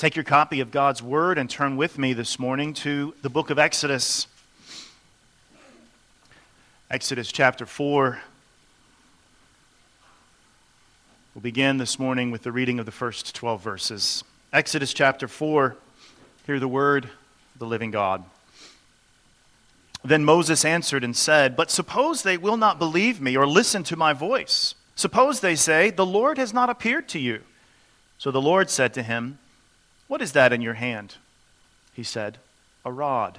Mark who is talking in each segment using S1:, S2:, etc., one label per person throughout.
S1: Take your copy of God's Word and turn with me this morning to the book of Exodus. Exodus chapter 4. We'll begin this morning with the reading of the first 12 verses. Exodus chapter 4. Hear the word of the living God. Then Moses answered and said, But suppose they will not believe me or listen to my voice. Suppose they say, The Lord has not appeared to you. So the Lord said to him, what is that in your hand? He said, A rod.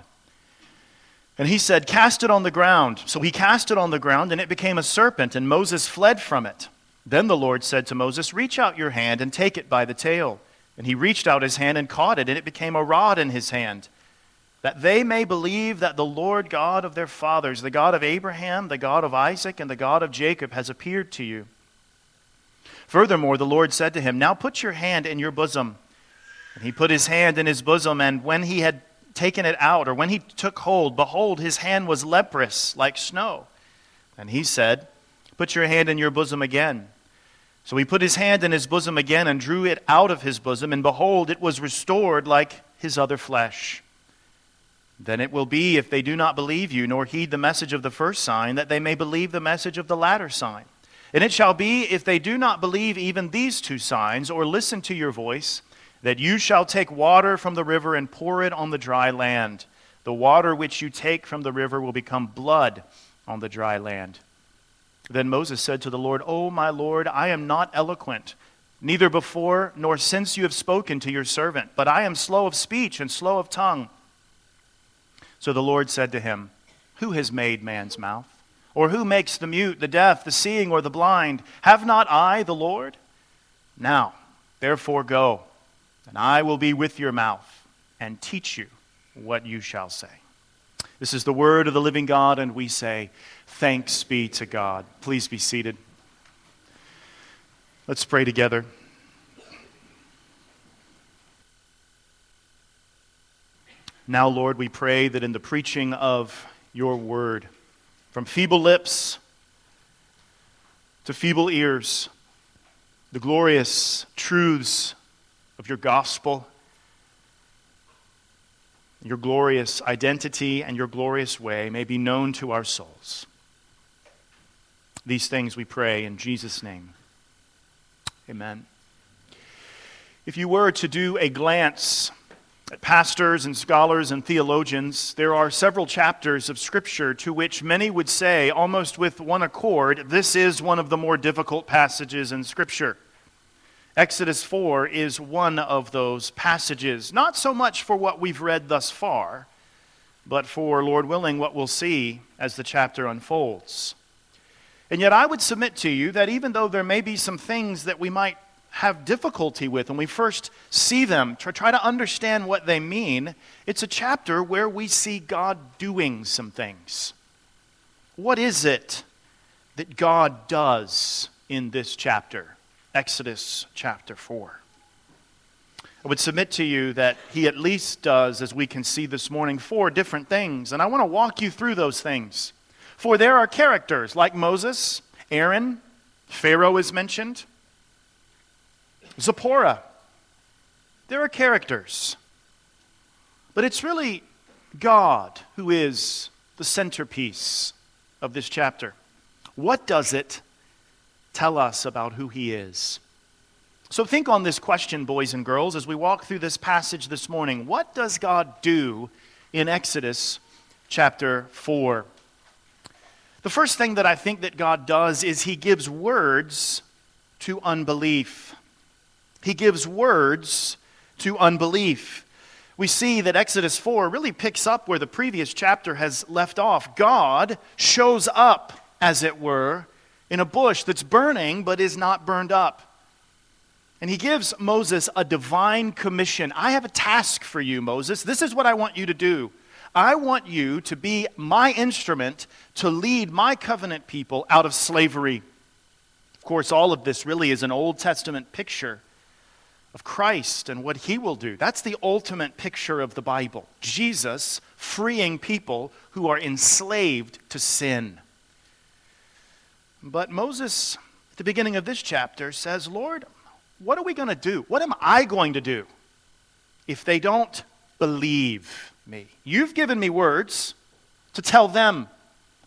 S1: And he said, Cast it on the ground. So he cast it on the ground, and it became a serpent, and Moses fled from it. Then the Lord said to Moses, Reach out your hand and take it by the tail. And he reached out his hand and caught it, and it became a rod in his hand, that they may believe that the Lord God of their fathers, the God of Abraham, the God of Isaac, and the God of Jacob, has appeared to you. Furthermore, the Lord said to him, Now put your hand in your bosom. And he put his hand in his bosom, and when he had taken it out, or when he took hold, behold, his hand was leprous like snow. And he said, Put your hand in your bosom again. So he put his hand in his bosom again and drew it out of his bosom, and behold, it was restored like his other flesh. Then it will be, if they do not believe you, nor heed the message of the first sign, that they may believe the message of the latter sign. And it shall be, if they do not believe even these two signs, or listen to your voice, that you shall take water from the river and pour it on the dry land. The water which you take from the river will become blood on the dry land. Then Moses said to the Lord, O my Lord, I am not eloquent, neither before nor since you have spoken to your servant, but I am slow of speech and slow of tongue. So the Lord said to him, Who has made man's mouth? Or who makes the mute, the deaf, the seeing, or the blind? Have not I the Lord? Now, therefore, go and I will be with your mouth and teach you what you shall say. This is the word of the living God, and we say, Thanks be to God. Please be seated. Let's pray together. Now, Lord, we pray that in the preaching of your word, from feeble lips to feeble ears, the glorious truths of your gospel, your glorious identity, and your glorious way may be known to our souls. These things we pray in Jesus' name. Amen. If you were to do a glance at pastors and scholars and theologians, there are several chapters of Scripture to which many would say, almost with one accord, this is one of the more difficult passages in Scripture. Exodus 4 is one of those passages, not so much for what we've read thus far, but for, Lord willing, what we'll see as the chapter unfolds. And yet, I would submit to you that even though there may be some things that we might have difficulty with when we first see them, to try to understand what they mean, it's a chapter where we see God doing some things. What is it that God does in this chapter? Exodus chapter 4. I would submit to you that he at least does, as we can see this morning, four different things. And I want to walk you through those things. For there are characters like Moses, Aaron, Pharaoh is mentioned, Zipporah. There are characters. But it's really God who is the centerpiece of this chapter. What does it tell us about who he is. So think on this question, boys and girls, as we walk through this passage this morning. What does God do in Exodus chapter 4? The first thing that I think that God does is he gives words to unbelief. He gives words to unbelief. We see that Exodus 4 really picks up where the previous chapter has left off. God shows up, as it were, in a bush that's burning but is not burned up. And he gives Moses a divine commission. I have a task for you, Moses. This is what I want you to do. I want you to be my instrument to lead my covenant people out of slavery. Of course, all of this really is an Old Testament picture of Christ and what he will do. That's the ultimate picture of the Bible Jesus freeing people who are enslaved to sin. But Moses, at the beginning of this chapter, says, Lord, what are we going to do? What am I going to do? if they don't believe me? You've given me words to tell them.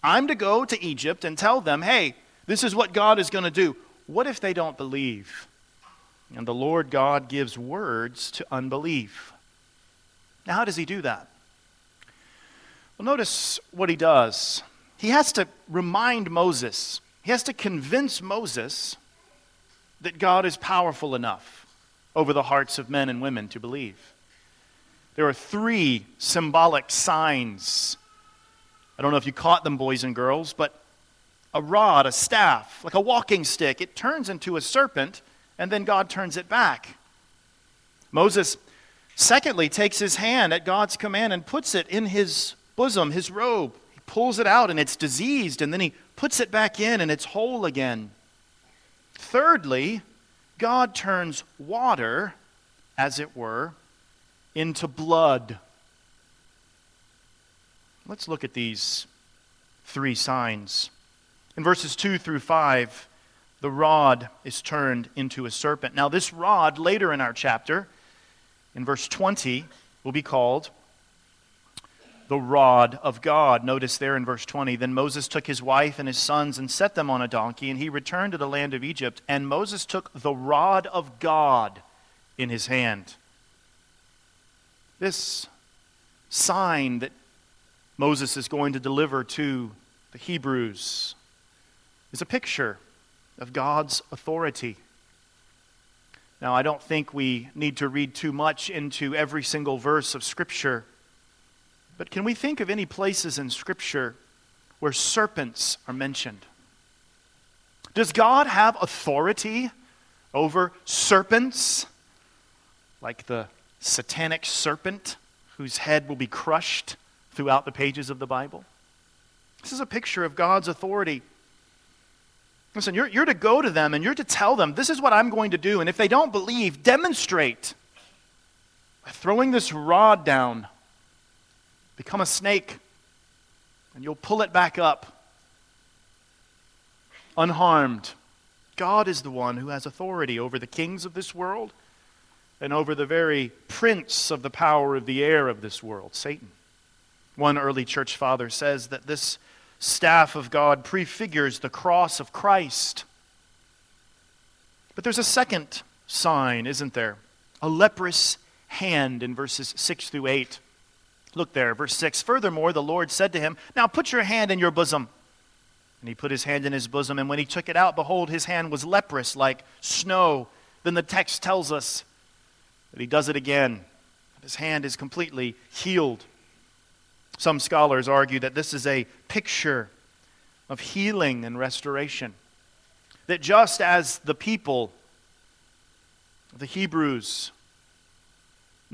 S1: I'm to go to Egypt and tell them, hey, this is what God is going to do. What if they don't believe? And the Lord God gives words to unbelief. Now, how does he do that? Well, notice what he does. He has to remind Moses, he has to convince Moses that God is powerful enough over the hearts of men and women to believe. There are three symbolic signs. I don't know if you caught them, boys and girls, but a rod, a staff, like a walking stick, it turns into a serpent, and then God turns it back. Moses, secondly, takes his hand at God's command and puts it in his bosom, his robe. He pulls it out, and it's diseased, and then he puts it back in, and it's whole again. Thirdly, God turns water, as it were, into blood. Let's look at these three signs. In verses 2 through 5, the rod is turned into a serpent. Now, this rod, later in our chapter, in verse 20, will be called the rod of God. Notice there in verse 20 Then Moses took his wife and his sons and set them on a donkey, and he returned to the land of Egypt. And Moses took the rod of God in his hand. This sign that Moses is going to deliver to the Hebrews is a picture of God's authority. Now, I don't think we need to read too much into every single verse of Scripture, but can we think of any places in Scripture where serpents are mentioned? Does God have authority over serpents, like the satanic serpent whose head will be crushed throughout the pages of the Bible? This is a picture of God's authority Listen, you're, you're to go to them and you're to tell them, this is what I'm going to do. And if they don't believe, demonstrate by throwing this rod down. Become a snake, and you'll pull it back up unharmed. God is the one who has authority over the kings of this world and over the very prince of the power of the air of this world, Satan. One early church father says that this staff of God prefigures the cross of Christ. But there's a second sign, isn't there? A leprous hand in verses 6 through 8. Look there, verse 6. Furthermore, the Lord said to him, Now put your hand in your bosom. And he put his hand in his bosom, and when he took it out, behold, his hand was leprous like snow. Then the text tells us that he does it again. His hand is completely healed. Some scholars argue that this is a picture of healing and restoration. That just as the people, the Hebrews,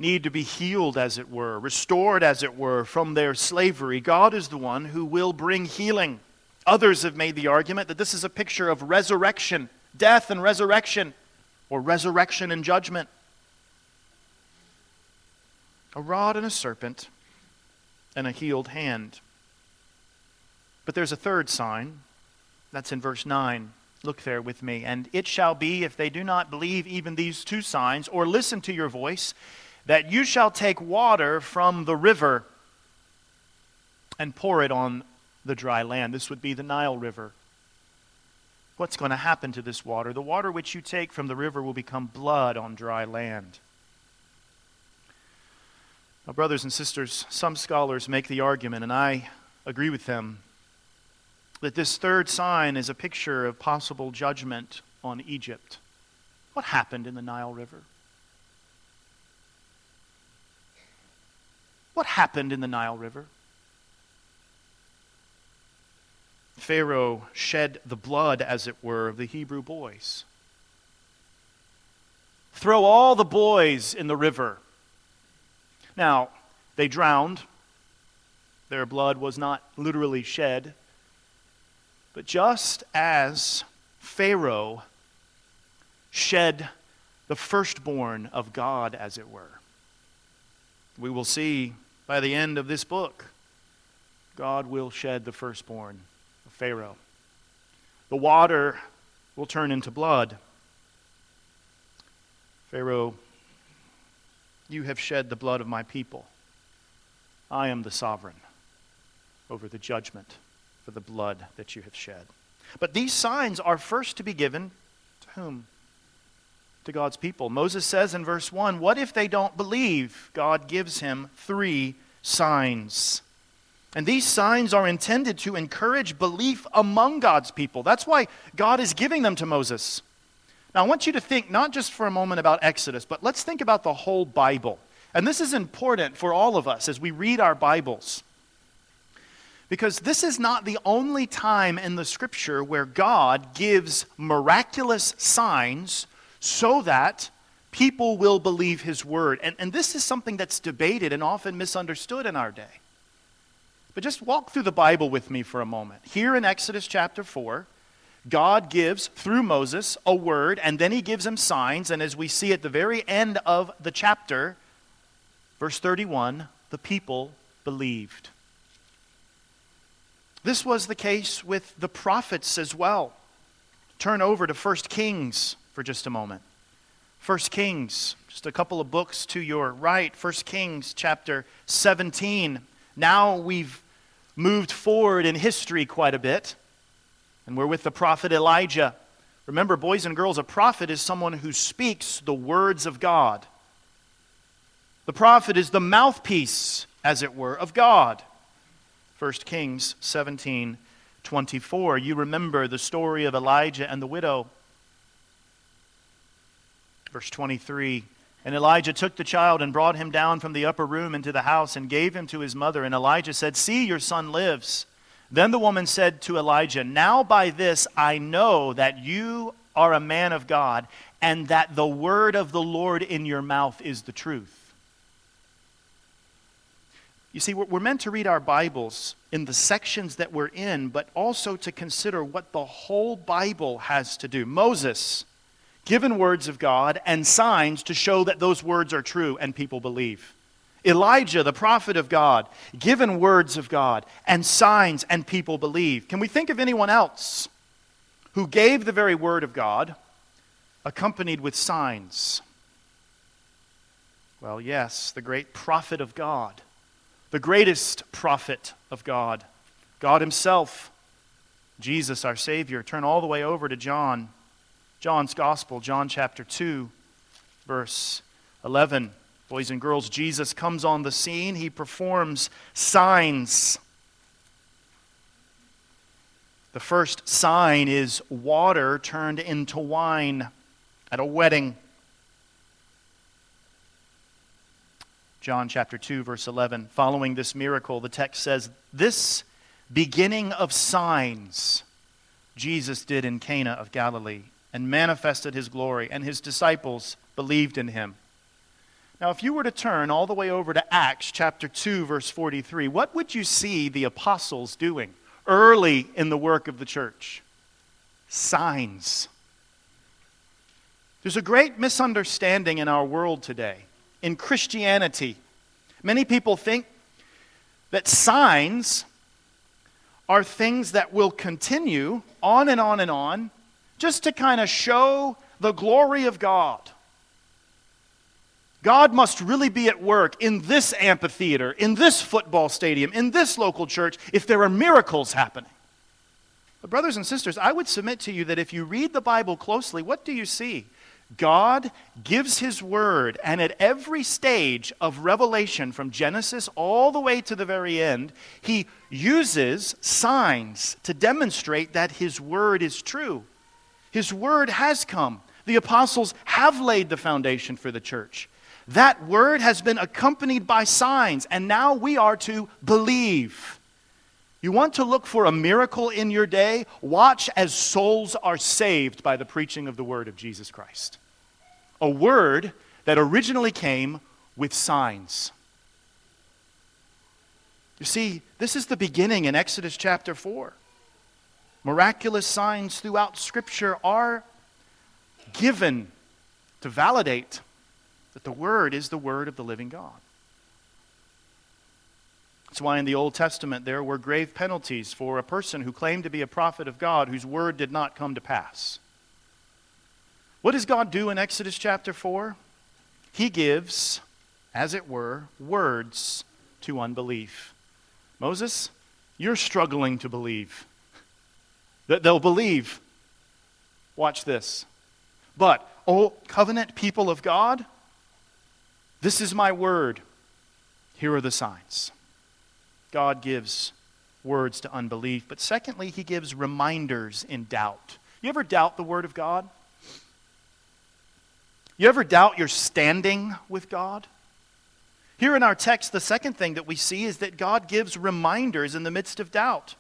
S1: need to be healed, as it were, restored, as it were, from their slavery, God is the one who will bring healing. Others have made the argument that this is a picture of resurrection, death and resurrection, or resurrection and judgment. A rod and a serpent and a healed hand. But there's a third sign. That's in verse 9. Look there with me. And it shall be, if they do not believe even these two signs, or listen to your voice, that you shall take water from the river and pour it on the dry land. This would be the Nile River. What's going to happen to this water? The water which you take from the river will become blood on dry land. Now, brothers and sisters, some scholars make the argument, and I agree with them, that this third sign is a picture of possible judgment on Egypt. What happened in the Nile River? What happened in the Nile River? Pharaoh shed the blood, as it were, of the Hebrew boys. Throw all the boys in the river now, they drowned. Their blood was not literally shed. But just as Pharaoh shed the firstborn of God, as it were, we will see by the end of this book, God will shed the firstborn of Pharaoh. The water will turn into blood. Pharaoh you have shed the blood of my people. I am the sovereign over the judgment for the blood that you have shed. But these signs are first to be given to whom? To God's people. Moses says in verse 1 What if they don't believe? God gives him three signs. And these signs are intended to encourage belief among God's people. That's why God is giving them to Moses. Now, I want you to think not just for a moment about Exodus, but let's think about the whole Bible. And this is important for all of us as we read our Bibles. Because this is not the only time in the scripture where God gives miraculous signs so that people will believe his word. And, and this is something that's debated and often misunderstood in our day. But just walk through the Bible with me for a moment. Here in Exodus chapter 4, God gives, through Moses, a word, and then he gives him signs. And as we see at the very end of the chapter, verse 31, the people believed. This was the case with the prophets as well. Turn over to 1 Kings for just a moment. 1 Kings, just a couple of books to your right. 1 Kings chapter 17. Now we've moved forward in history quite a bit. And we're with the prophet Elijah. Remember, boys and girls, a prophet is someone who speaks the words of God. The prophet is the mouthpiece, as it were, of God. 1 Kings 17 24. You remember the story of Elijah and the widow. Verse 23. And Elijah took the child and brought him down from the upper room into the house and gave him to his mother. And Elijah said, See, your son lives. Then the woman said to Elijah, Now by this I know that you are a man of God, and that the word of the Lord in your mouth is the truth. You see, we're meant to read our Bibles in the sections that we're in, but also to consider what the whole Bible has to do. Moses, given words of God and signs to show that those words are true and people believe. Elijah, the prophet of God, given words of God and signs, and people believe. Can we think of anyone else who gave the very word of God accompanied with signs? Well, yes, the great prophet of God, the greatest prophet of God, God Himself, Jesus, our Savior. Turn all the way over to John, John's Gospel, John chapter 2, verse 11. Boys and girls, Jesus comes on the scene. He performs signs. The first sign is water turned into wine at a wedding. John chapter 2, verse 11. Following this miracle, the text says, This beginning of signs Jesus did in Cana of Galilee and manifested his glory, and his disciples believed in him. Now, if you were to turn all the way over to Acts chapter 2, verse 43, what would you see the apostles doing early in the work of the church? Signs. There's a great misunderstanding in our world today, in Christianity. Many people think that signs are things that will continue on and on and on just to kind of show the glory of God. God must really be at work in this amphitheater, in this football stadium, in this local church if there are miracles happening. But, brothers and sisters, I would submit to you that if you read the Bible closely, what do you see? God gives His word, and at every stage of revelation, from Genesis all the way to the very end, He uses signs to demonstrate that His word is true. His word has come. The apostles have laid the foundation for the church. That word has been accompanied by signs, and now we are to believe. You want to look for a miracle in your day? Watch as souls are saved by the preaching of the word of Jesus Christ. A word that originally came with signs. You see, this is the beginning in Exodus chapter 4. Miraculous signs throughout Scripture are given to validate that the Word is the Word of the living God. That's why in the Old Testament there were grave penalties for a person who claimed to be a prophet of God whose word did not come to pass. What does God do in Exodus chapter 4? He gives as it were, words to unbelief. Moses, you're struggling to believe. That they'll believe. Watch this. But, O covenant people of God, this is my word. Here are the signs. God gives words to unbelief. But secondly, he gives reminders in doubt. You ever doubt the word of God? You ever doubt your standing with God? Here in our text, the second thing that we see is that God gives reminders in the midst of doubt.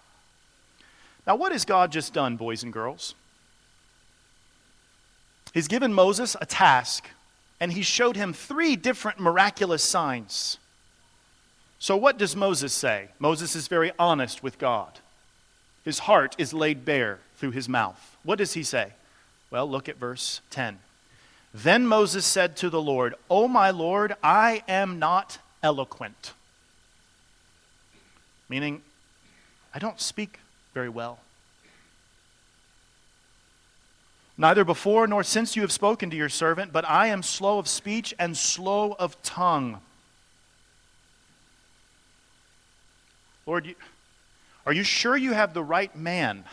S1: Now, what has God just done, boys and girls? He's given Moses a task, and he showed him three different miraculous signs. So, what does Moses say? Moses is very honest with God. His heart is laid bare through his mouth. What does he say? Well, look at verse 10. Then Moses said to the Lord, O my Lord, I am not eloquent. Meaning, I don't speak very well. Neither before nor since you have spoken to your servant, but I am slow of speech and slow of tongue. Lord, are you sure you have the right man?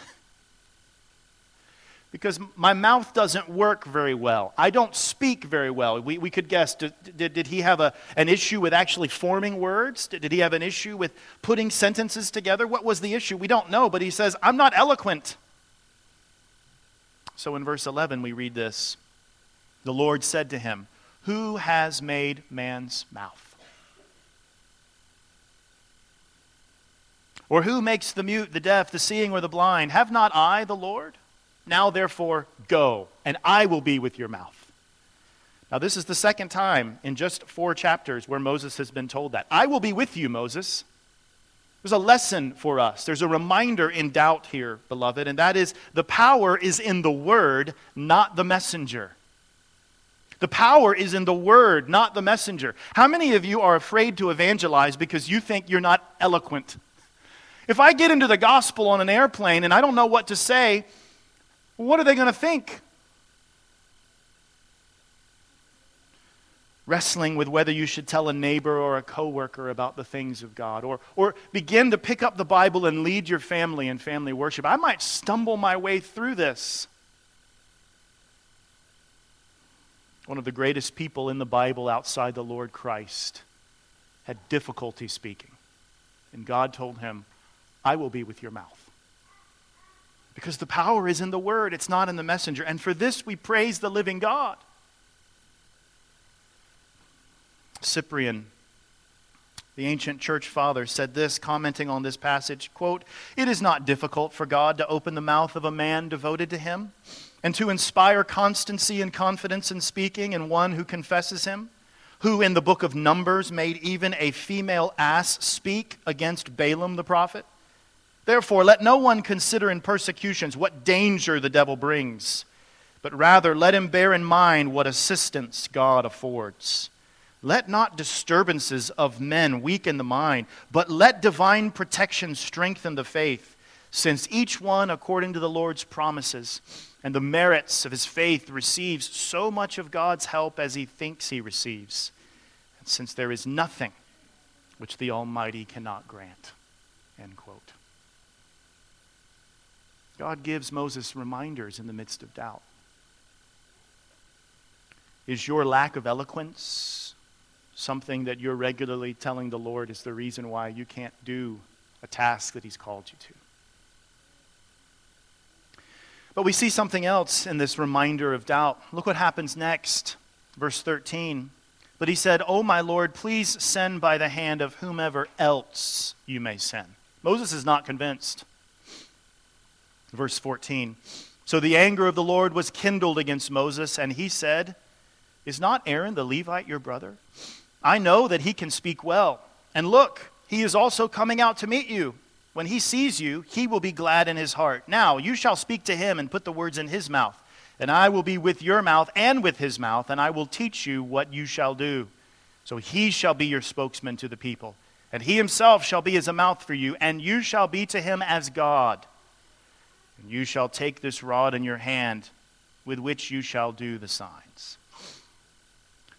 S1: Because my mouth doesn't work very well. I don't speak very well. We, we could guess did, did, did he have a, an issue with actually forming words? Did, did he have an issue with putting sentences together? What was the issue? We don't know, but he says, I'm not eloquent. So in verse 11, we read this The Lord said to him, Who has made man's mouth? Or who makes the mute, the deaf, the seeing, or the blind? Have not I, the Lord? Now, therefore, go, and I will be with your mouth. Now, this is the second time in just four chapters where Moses has been told that. I will be with you, Moses. There's a lesson for us. There's a reminder in doubt here, beloved, and that is the power is in the word, not the messenger. The power is in the word, not the messenger. How many of you are afraid to evangelize because you think you're not eloquent? If I get into the gospel on an airplane and I don't know what to say, what are they going to think? Wrestling with whether you should tell a neighbor or a coworker about the things of God, or, or begin to pick up the Bible and lead your family in family worship. I might stumble my way through this. One of the greatest people in the Bible outside the Lord Christ had difficulty speaking. And God told him, I will be with your mouth. Because the power is in the word, it's not in the messenger. And for this we praise the living God. Cyprian, the ancient church father, said this, commenting on this passage quote, It is not difficult for God to open the mouth of a man devoted to him and to inspire constancy and confidence in speaking in one who confesses him, who in the book of Numbers made even a female ass speak against Balaam the prophet Therefore, let no one consider in persecutions what danger the devil brings, but rather let him bear in mind what assistance God affords. Let not disturbances of men weaken the mind, but let divine protection strengthen the faith, since each one, according to the Lord's promises and the merits of his faith, receives so much of God's help as he thinks he receives, and since there is nothing which the Almighty cannot grant. End quote. God gives Moses reminders in the midst of doubt. Is your lack of eloquence something that you're regularly telling the Lord is the reason why you can't do a task that He's called you to? But we see something else in this reminder of doubt. Look what happens next. Verse 13. But he said, Oh, my Lord, please send by the hand of whomever else you may send. Moses is not convinced. Verse 14. So the anger of the Lord was kindled against Moses, and he said, Is not Aaron the Levite your brother? I know that he can speak well. And look, he is also coming out to meet you. When he sees you, he will be glad in his heart. Now you shall speak to him and put the words in his mouth. And I will be with your mouth and with his mouth, and I will teach you what you shall do. So he shall be your spokesman to the people, and he himself shall be as a mouth for you, and you shall be to him as God. You shall take this rod in your hand with which you shall do the signs.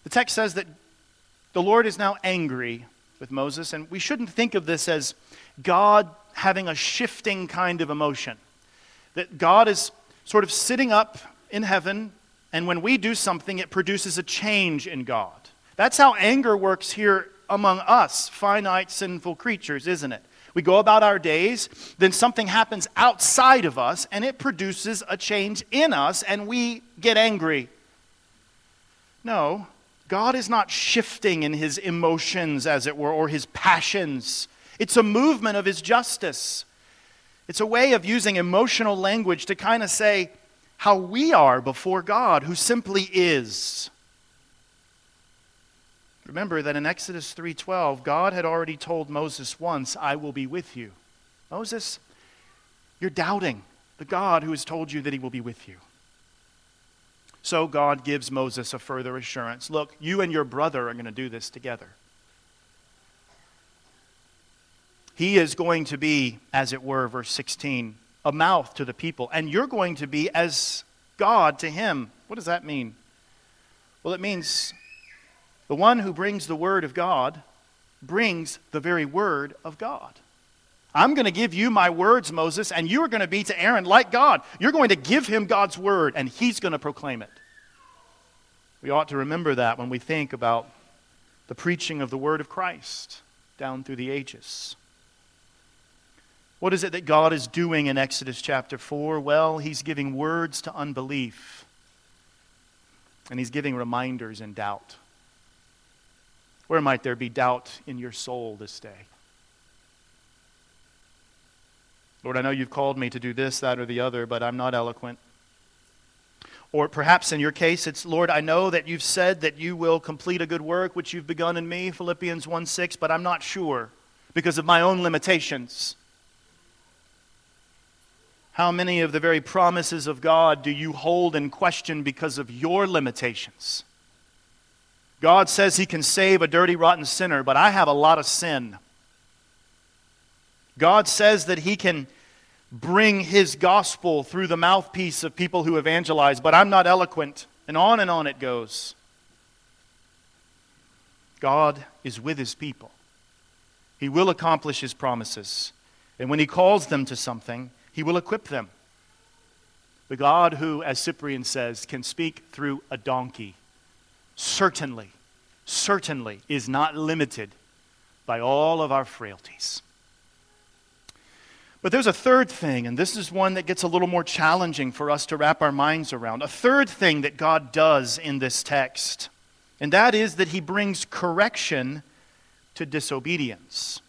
S1: The text says that The Lord is now angry with Moses, and we shouldn't think of this as God having a shifting kind of emotion. That God is sort of sitting up in heaven, and when we do something, it produces a change in God. That's how anger works here among us, finite, sinful creatures, isn't it? We go about our days, then something happens outside of us, and it produces a change in us, and we get angry. No, God is not shifting in his emotions, as it were, or his passions. It's a movement of his justice. It's a way of using emotional language to kind of say how we are before God, who simply is. Remember that in Exodus 3:12, God had already told Moses once, "I will be with you." Moses, you're doubting the God who has told you that he will be with you. So God gives Moses a further assurance. Look, you and your brother are going to do this together. He is going to be, as it were, verse 16, a mouth to the people, and you're going to be as God to him. What does that mean? Well, it means the one who brings the word of God brings the very word of God. I'm going to give you my words, Moses, and you are going to be to Aaron like God. You're going to give him God's word, and he's going to proclaim it. We ought to remember that when we think about the preaching of the word of Christ down through the ages. What is it that God is doing in Exodus chapter 4? Well, he's giving words to unbelief, and he's giving reminders in doubt. Where might there be doubt in your soul this day? Lord, I know you've called me to do this, that, or the other, but I'm not eloquent. Or perhaps in your case, it's, Lord, I know that you've said that you will complete a good work which you've begun in me, Philippians 1 6, but I'm not sure because of my own limitations. How many of the very promises of God do you hold in question because of your limitations? God says He can save a dirty, rotten sinner, but I have a lot of sin. God says that He can bring His gospel through the mouthpiece of people who evangelize, but I'm not eloquent. And on and on it goes. God is with His people, He will accomplish His promises. And when He calls them to something, He will equip them. The God who, as Cyprian says, can speak through a donkey certainly, certainly is not limited by all of our frailties. But there's a third thing, and this is one that gets a little more challenging for us to wrap our minds around. A third thing that God does in this text, and that is that He brings correction to disobedience.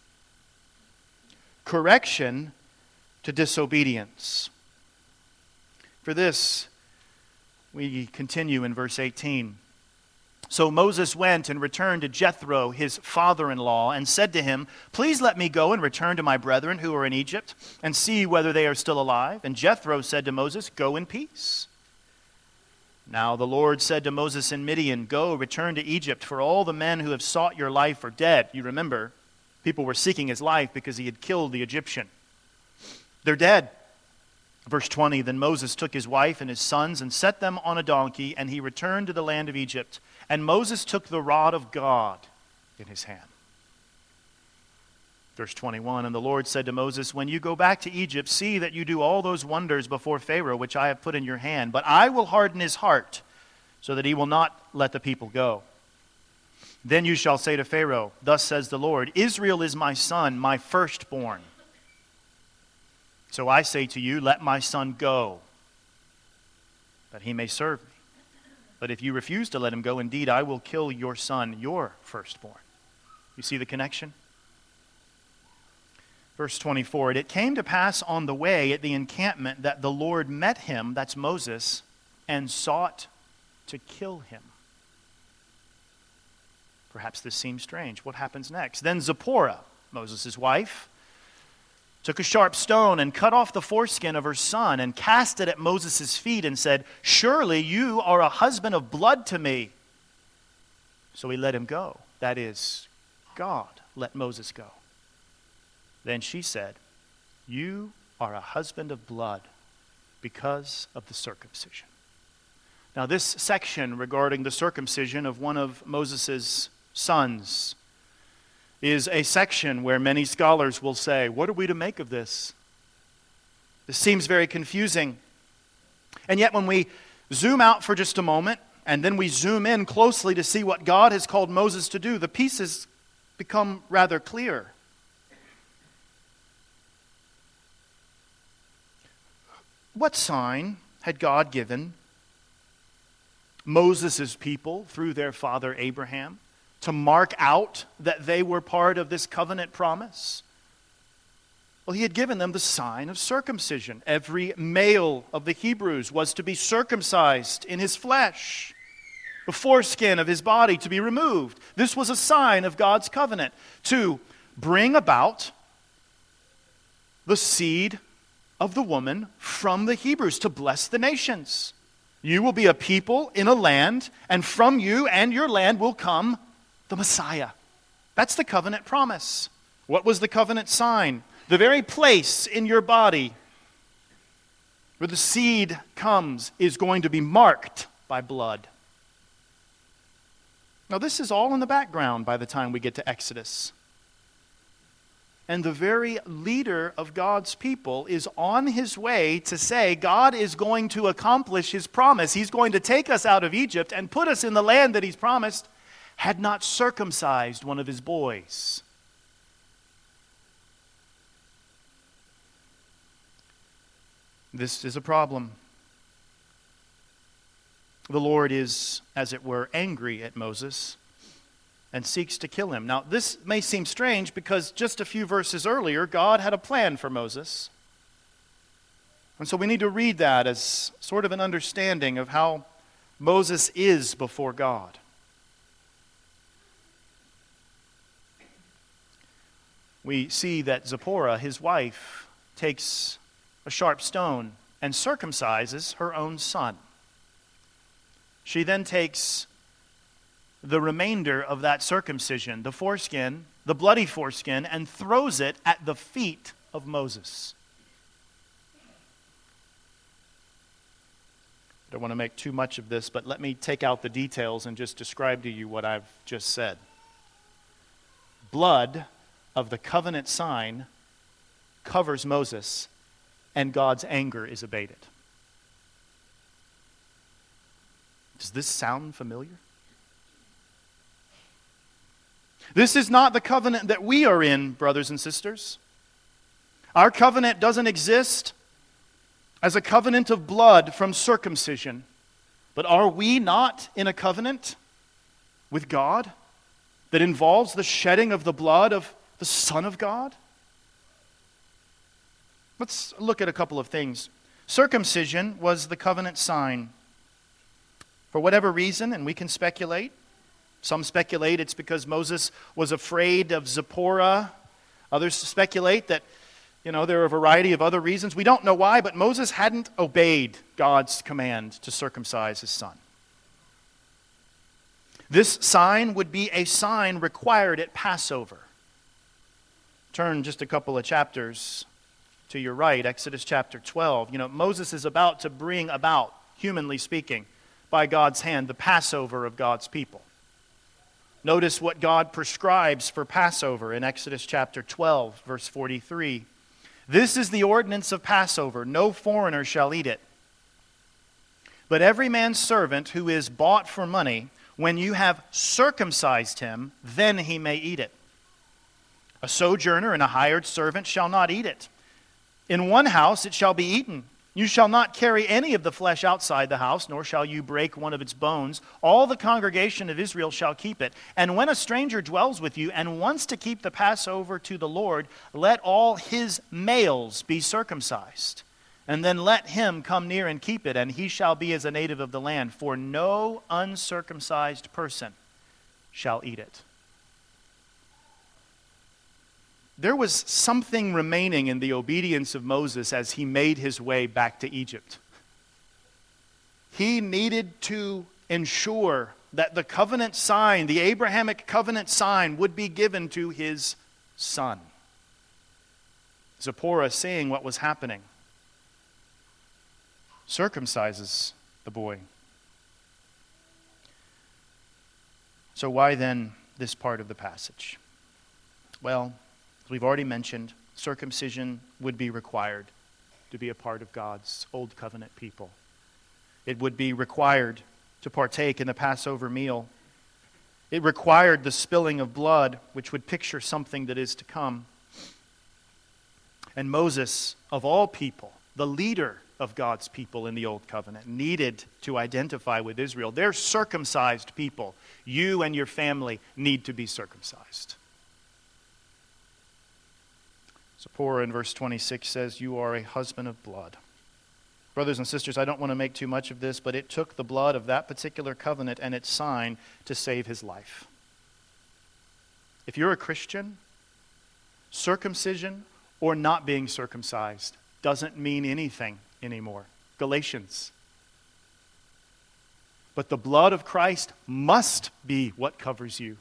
S1: Correction to disobedience. For this, we continue in verse 18. So Moses went and returned to Jethro, his father in law, and said to him, Please let me go and return to my brethren who are in Egypt, and see whether they are still alive. And Jethro said to Moses, Go in peace. Now the Lord said to Moses in Midian, Go, return to Egypt, for all the men who have sought your life are dead. You remember, people were seeking his life because he had killed the Egyptian. They're dead. Verse 20 Then Moses took his wife and his sons and set them on a donkey, and he returned to the land of Egypt. And Moses took the rod of God in his hand. Verse 21 And the Lord said to Moses, When you go back to Egypt, see that you do all those wonders before Pharaoh, which I have put in your hand. But I will harden his heart, so that he will not let the people go. Then you shall say to Pharaoh, Thus says the Lord, Israel is my son, my firstborn. So I say to you, Let my son go, that he may serve me. But if you refuse to let him go, indeed, I will kill your son, your firstborn. You see the connection? Verse 24 It came to pass on the way at the encampment that the Lord met him, that's Moses, and sought to kill him. Perhaps this seems strange. What happens next? Then Zipporah, Moses' wife, took a sharp stone and cut off the foreskin of her son and cast it at Moses' feet and said, Surely you are a husband of blood to me. So he let him go. That is, God let Moses go. Then she said, You are a husband of blood because of the circumcision. Now, this section regarding the circumcision of one of Moses' sons is a section where many scholars will say, What are we to make of this? This seems very confusing. And yet, when we zoom out for just a moment and then we zoom in closely to see what God has called Moses to do, the pieces become rather clear. What sign had God given Moses' people through their father Abraham to mark out that they were part of this covenant promise? Well, he had given them the sign of circumcision. Every male of the Hebrews was to be circumcised in his flesh, the foreskin of his body to be removed. This was a sign of God's covenant to bring about the seed of the woman from the Hebrews to bless the nations. You will be a people in a land, and from you and your land will come the Messiah. That's the covenant promise. What was the covenant sign? The very place in your body where the seed comes is going to be marked by blood. Now, this is all in the background by the time we get to Exodus. And the very leader of God's people is on his way to say, God is going to accomplish his promise. He's going to take us out of Egypt and put us in the land that he's promised, had not circumcised one of his boys. This is a problem. The Lord is, as it were, angry at Moses and seeks to kill him. Now, this may seem strange because just a few verses earlier, God had a plan for Moses. And so we need to read that as sort of an understanding of how Moses is before God. We see that Zipporah, his wife, takes a sharp stone and circumcises her own son. She then takes the remainder of that circumcision, the foreskin, the bloody foreskin, and throws it at the feet of Moses. I don't want to make too much of this, but let me take out the details and just describe to you what I've just said. Blood of the covenant sign covers Moses and God's anger is abated. Does this sound familiar? This is not the covenant that we are in, brothers and sisters. Our covenant doesn't exist as a covenant of blood from circumcision. But are we not in a covenant with God that involves the shedding of the blood of the Son of God? Let's look at a couple of things. Circumcision was the covenant sign. For whatever reason, and we can speculate, some speculate it's because Moses was afraid of Zipporah. Others speculate that, you know, there are a variety of other reasons. We don't know why, but Moses hadn't obeyed God's command to circumcise his son. This sign would be a sign required at Passover. Turn just a couple of chapters to your right, Exodus chapter 12. You know, Moses is about to bring about, humanly speaking, by God's hand, the Passover of God's people. Notice what God prescribes for Passover in Exodus chapter 12, verse 43. This is the ordinance of Passover no foreigner shall eat it. But every man's servant who is bought for money, when you have circumcised him, then he may eat it. A sojourner and a hired servant shall not eat it in one house it shall be eaten. You shall not carry any of the flesh outside the house, nor shall you break one of its bones. All the congregation of Israel shall keep it. And when a stranger dwells with you and wants to keep the Passover to the Lord, let all his males be circumcised. And then let him come near and keep it, and he shall be as a native of the land. For no uncircumcised person shall eat it. There was something remaining in the obedience of Moses as he made his way back to Egypt. He needed to ensure that the covenant sign, the Abrahamic covenant sign, would be given to his son. Zipporah, seeing what was happening, circumcises the boy. So, why then this part of the passage? Well, as we've already mentioned, circumcision would be required to be a part of God's old covenant people. It would be required to partake in the Passover meal. It required the spilling of blood, which would picture something that is to come. And Moses, of all people, the leader of God's people in the Old Covenant, needed to identify with Israel. They're circumcised people. You and your family need to be circumcised. Zipporah in verse 26 says, You are a husband of blood. Brothers and sisters, I don't want to make too much of this, but it took the blood of that particular covenant and its sign to save his life. If you're a Christian, circumcision or not being circumcised doesn't mean anything anymore. Galatians. But the blood of Christ must be what covers you.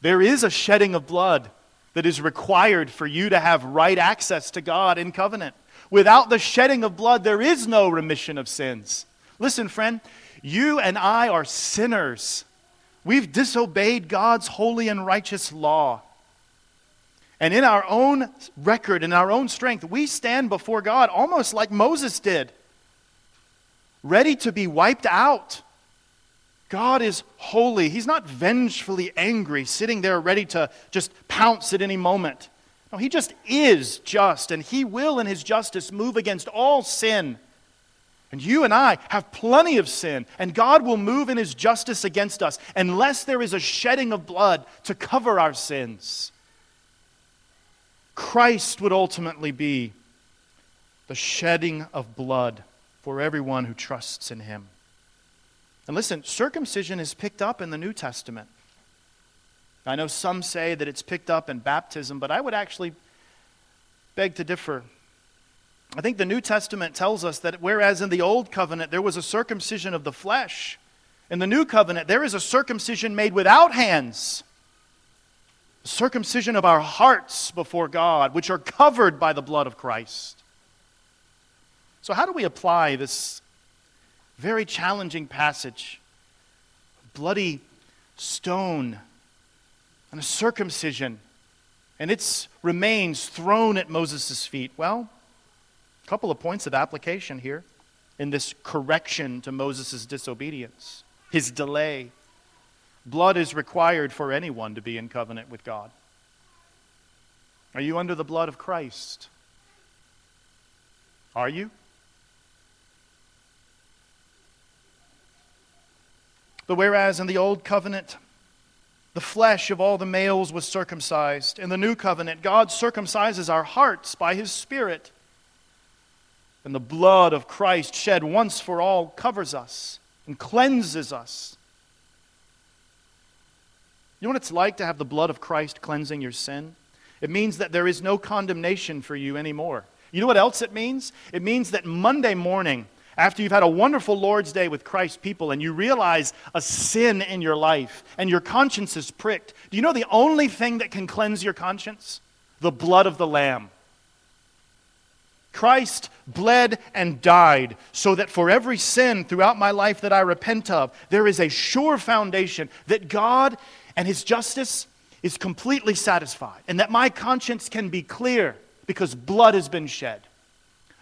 S1: There is a shedding of blood that is required for you to have right access to God in covenant. Without the shedding of blood, there is no remission of sins. Listen, friend, you and I are sinners. We've disobeyed God's holy and righteous law. And in our own record, in our own strength, we stand before God almost like Moses did, ready to be wiped out God is holy. He's not vengefully angry, sitting there ready to just pounce at any moment. No, He just is just, and He will, in His justice, move against all sin. And you and I have plenty of sin, and God will move in His justice against us unless there is a shedding of blood to cover our sins. Christ would ultimately be the shedding of blood for everyone who trusts in Him. And listen, circumcision is picked up in the New Testament. I know some say that it's picked up in baptism, but I would actually beg to differ. I think the New Testament tells us that whereas in the Old Covenant there was a circumcision of the flesh, in the New Covenant there is a circumcision made without hands. Circumcision of our hearts before God, which are covered by the blood of Christ. So, how do we apply this very challenging passage. Bloody stone and a circumcision, and its remains thrown at Moses' feet. Well, a couple of points of application here in this correction to Moses' disobedience, his delay. Blood is required for anyone to be in covenant with God. Are you under the blood of Christ? Are you? But whereas in the old covenant, the flesh of all the males was circumcised, in the new covenant, God circumcises our hearts by his Spirit. And the blood of Christ shed once for all covers us and cleanses us. You know what it's like to have the blood of Christ cleansing your sin? It means that there is no condemnation for you anymore. You know what else it means? It means that Monday morning, after you've had a wonderful Lord's Day with Christ's people and you realize a sin in your life and your conscience is pricked, do you know the only thing that can cleanse your conscience? The blood of the Lamb. Christ bled and died so that for every sin throughout my life that I repent of, there is a sure foundation that God and His justice is completely satisfied and that my conscience can be clear because blood has been shed.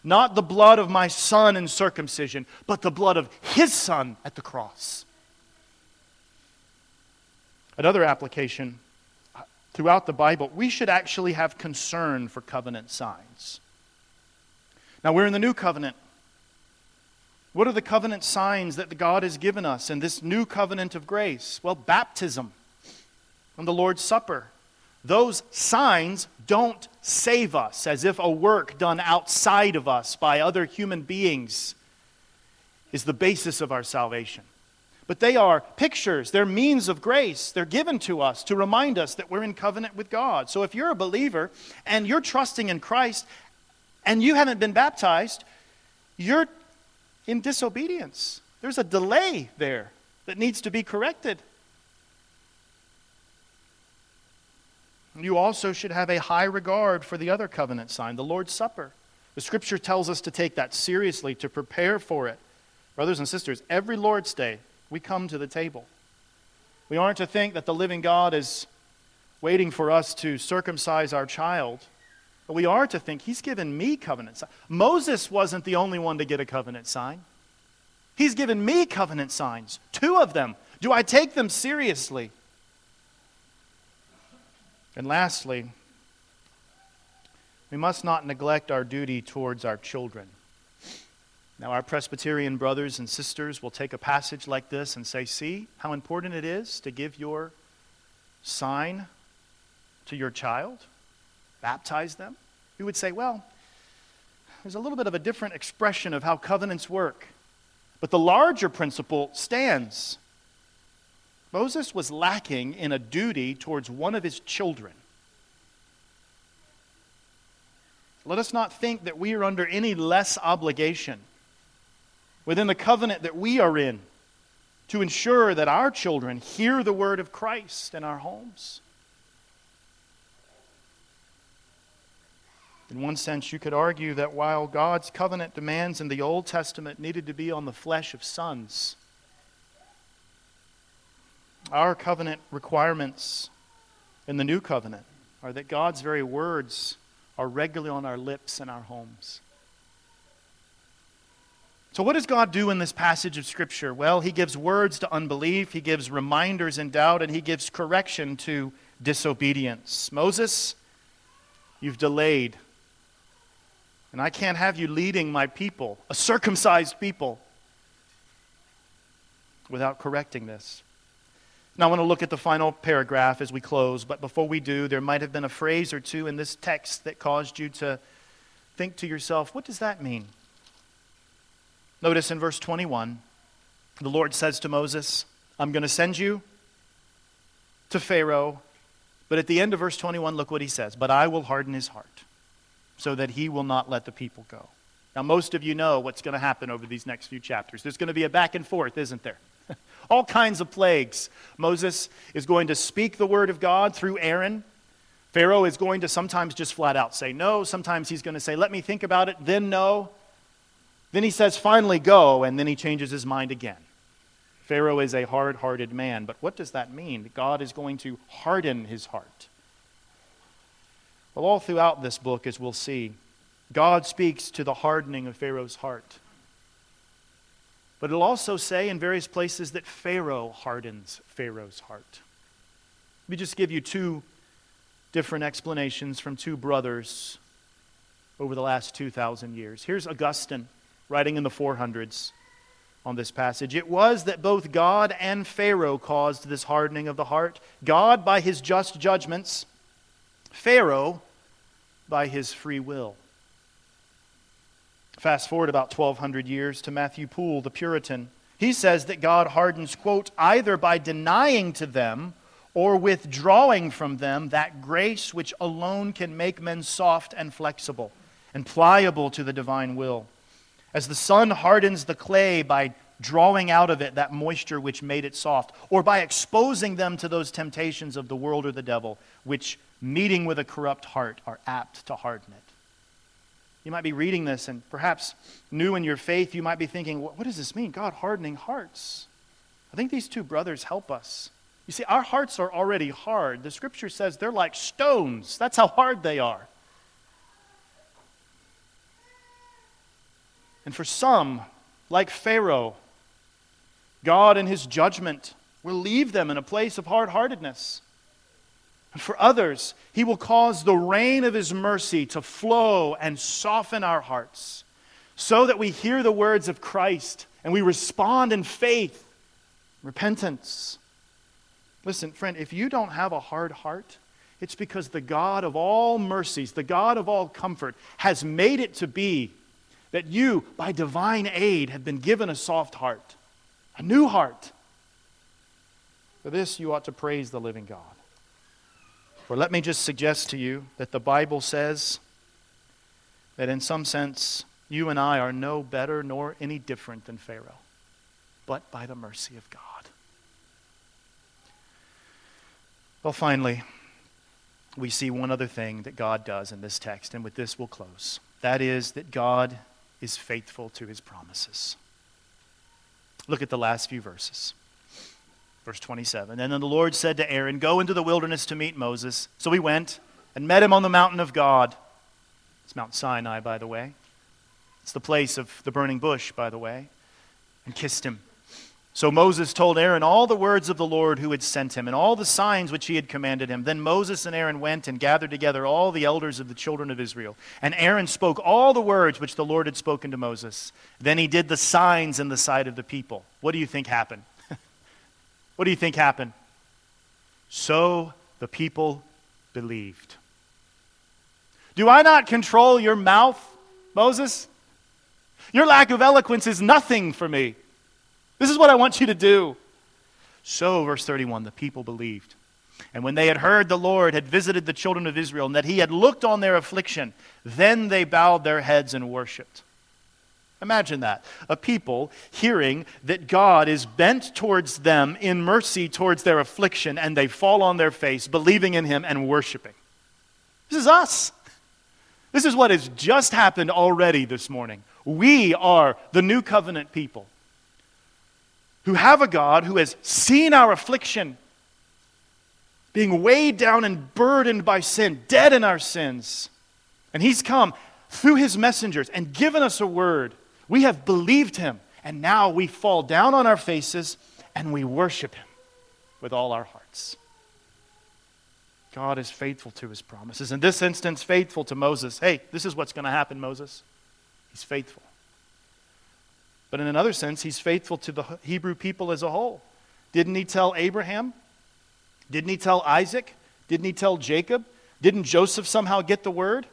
S1: Not the blood of my son in circumcision, but the blood of his son at the cross. Another application uh, throughout the Bible, we should actually have concern for covenant signs. Now, we're in the new covenant. What are the covenant signs that God has given us in this new covenant of grace? Well, baptism and the Lord's Supper. Those signs don't save us as if a work done outside of us by other human beings is the basis of our salvation. But they are pictures, they're means of grace. They're given to us to remind us that we're in covenant with God. So if you're a believer and you're trusting in Christ and you haven't been baptized, you're in disobedience. There's a delay there that needs to be corrected. You also should have a high regard for the other covenant sign, the Lord's Supper. The scripture tells us to take that seriously, to prepare for it. Brothers and sisters, every Lord's Day, we come to the table. We aren't to think that the living God is waiting for us to circumcise our child. But we are to think he's given me covenant signs. Moses wasn't the only one to get a covenant sign. He's given me covenant signs, two of them. Do I take them seriously? And lastly, we must not neglect our duty towards our children. Now, our Presbyterian brothers and sisters will take a passage like this and say, See how important it is to give your sign to your child, baptize them. We would say, Well, there's a little bit of a different expression of how covenants work. But the larger principle stands. Moses was lacking in a duty towards one of his children. Let us not think that we are under any less obligation within the covenant that we are in to ensure that our children hear the word of Christ in our homes. In one sense, you could argue that while God's covenant demands in the Old Testament needed to be on the flesh of sons, our covenant requirements in the new covenant are that God's very words are regularly on our lips and our homes. So, what does God do in this passage of Scripture? Well, He gives words to unbelief, He gives reminders in doubt, and He gives correction to disobedience. Moses, you've delayed. And I can't have you leading my people, a circumcised people, without correcting this. Now, I want to look at the final paragraph as we close, but before we do, there might have been a phrase or two in this text that caused you to think to yourself, what does that mean? Notice in verse 21, the Lord says to Moses, I'm going to send you to Pharaoh. But at the end of verse 21, look what he says But I will harden his heart so that he will not let the people go. Now, most of you know what's going to happen over these next few chapters. There's going to be a back and forth, isn't there? All kinds of plagues. Moses is going to speak the word of God through Aaron. Pharaoh is going to sometimes just flat out say no. Sometimes he's going to say, let me think about it, then no. Then he says, finally go, and then he changes his mind again. Pharaoh is a hard hearted man, but what does that mean? God is going to harden his heart. Well, all throughout this book, as we'll see, God speaks to the hardening of Pharaoh's heart. But it'll also say in various places that Pharaoh hardens Pharaoh's heart. Let me just give you two different explanations from two brothers over the last 2,000 years. Here's Augustine writing in the 400s on this passage. It was that both God and Pharaoh caused this hardening of the heart. God by his just judgments, Pharaoh by his free will. Fast forward about 1,200 years to Matthew Poole, the Puritan. He says that God hardens, quote, either by denying to them or withdrawing from them that grace which alone can make men soft and flexible and pliable to the divine will. As the sun hardens the clay by drawing out of it that moisture which made it soft, or by exposing them to those temptations of the world or the devil, which, meeting with a corrupt heart, are apt to harden it. You might be reading this, and perhaps new in your faith, you might be thinking, what does this mean? God hardening hearts. I think these two brothers help us. You see, our hearts are already hard. The scripture says they're like stones. That's how hard they are. And for some, like Pharaoh, God in his judgment will leave them in a place of hard heartedness. And for others, He will cause the rain of His mercy to flow and soften our hearts so that we hear the words of Christ and we respond in faith, repentance. Listen, friend, if you don't have a hard heart, it's because the God of all mercies, the God of all comfort, has made it to be that you, by divine aid, have been given a soft heart, a new heart. For this, you ought to praise the living God. For let me just suggest to you that the Bible says that in some sense, you and I are no better nor any different than Pharaoh, but by the mercy of God. Well, finally, we see one other thing that God does in this text, and with this we'll close. That is that God is faithful to his promises. Look at the last few verses. Verse 27. And then the Lord said to Aaron, Go into the wilderness to meet Moses. So he went and met him on the mountain of God. It's Mount Sinai, by the way. It's the place of the burning bush, by the way, and kissed him. So Moses told Aaron all the words of the Lord who had sent him and all the signs which he had commanded him. Then Moses and Aaron went and gathered together all the elders of the children of Israel. And Aaron spoke all the words which the Lord had spoken to Moses. Then he did the signs in the sight of the people. What do you think happened? What do you think happened? So the people believed. Do I not control your mouth, Moses? Your lack of eloquence is nothing for me. This is what I want you to do. So, verse 31, the people believed. And when they had heard the Lord had visited the children of Israel and that he had looked on their affliction, then they bowed their heads and worshiped. Imagine that. A people hearing that God is bent towards them in mercy towards their affliction, and they fall on their face, believing in him and worshiping. This is us. This is what has just happened already this morning. We are the new covenant people who have a God who has seen our affliction, being weighed down and burdened by sin, dead in our sins. And He's come through His messengers and given us a word. We have believed Him, and now we fall down on our faces and we worship Him with all our hearts. God is faithful to His promises. In this instance, faithful to Moses. Hey, this is what's going to happen, Moses. He's faithful. But in another sense, he's faithful to the Hebrew people as a whole. Didn't he tell Abraham? Didn't he tell Isaac? Didn't he tell Jacob? Didn't Joseph somehow get the word?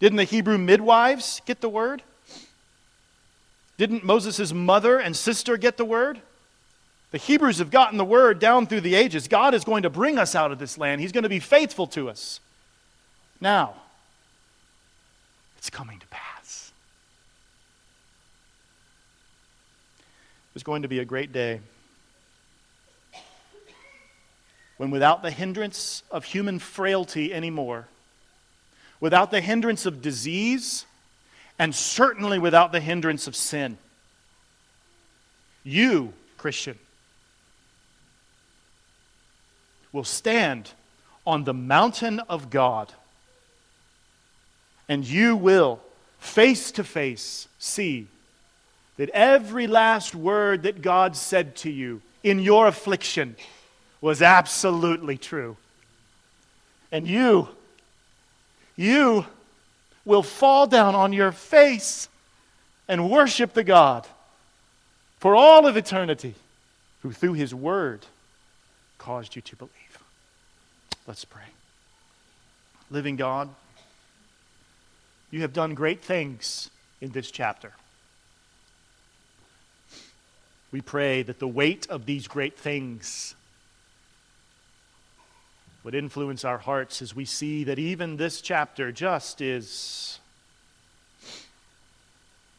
S1: Didn't the Hebrew midwives get the word? Didn't Moses' mother and sister get the word? The Hebrews have gotten the word down through the ages. God is going to bring us out of this land, He's going to be faithful to us. Now, it's coming to pass. was going to be a great day when, without the hindrance of human frailty anymore, without the hindrance of disease, and certainly without the hindrance of sin, you, Christian, will stand on the mountain of God and you will face to face see that every last word that God said to you in your affliction was absolutely true. And you, you will fall down on your face and worship the God for all of eternity who through his word caused you to believe. Let's pray. Living God, you have done great things in this chapter. We pray that the weight of these great things would influence our hearts as we see that even this chapter just is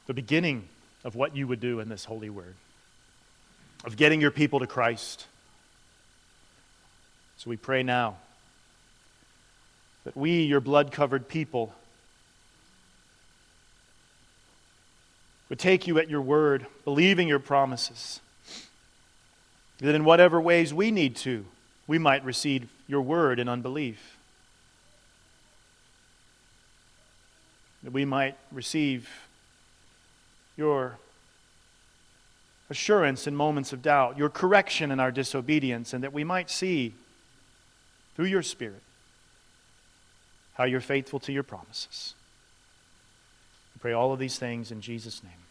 S1: the beginning of what you would do in this holy word, of getting your people to Christ. So we pray now that we, your blood covered people, would take you at your word, believing your promises. That in whatever ways we need to, we might receive your word in unbelief. That we might receive your assurance in moments of doubt, your correction in our disobedience, and that we might see through your Spirit how you're faithful to your promises. We pray all of these things in Jesus' name.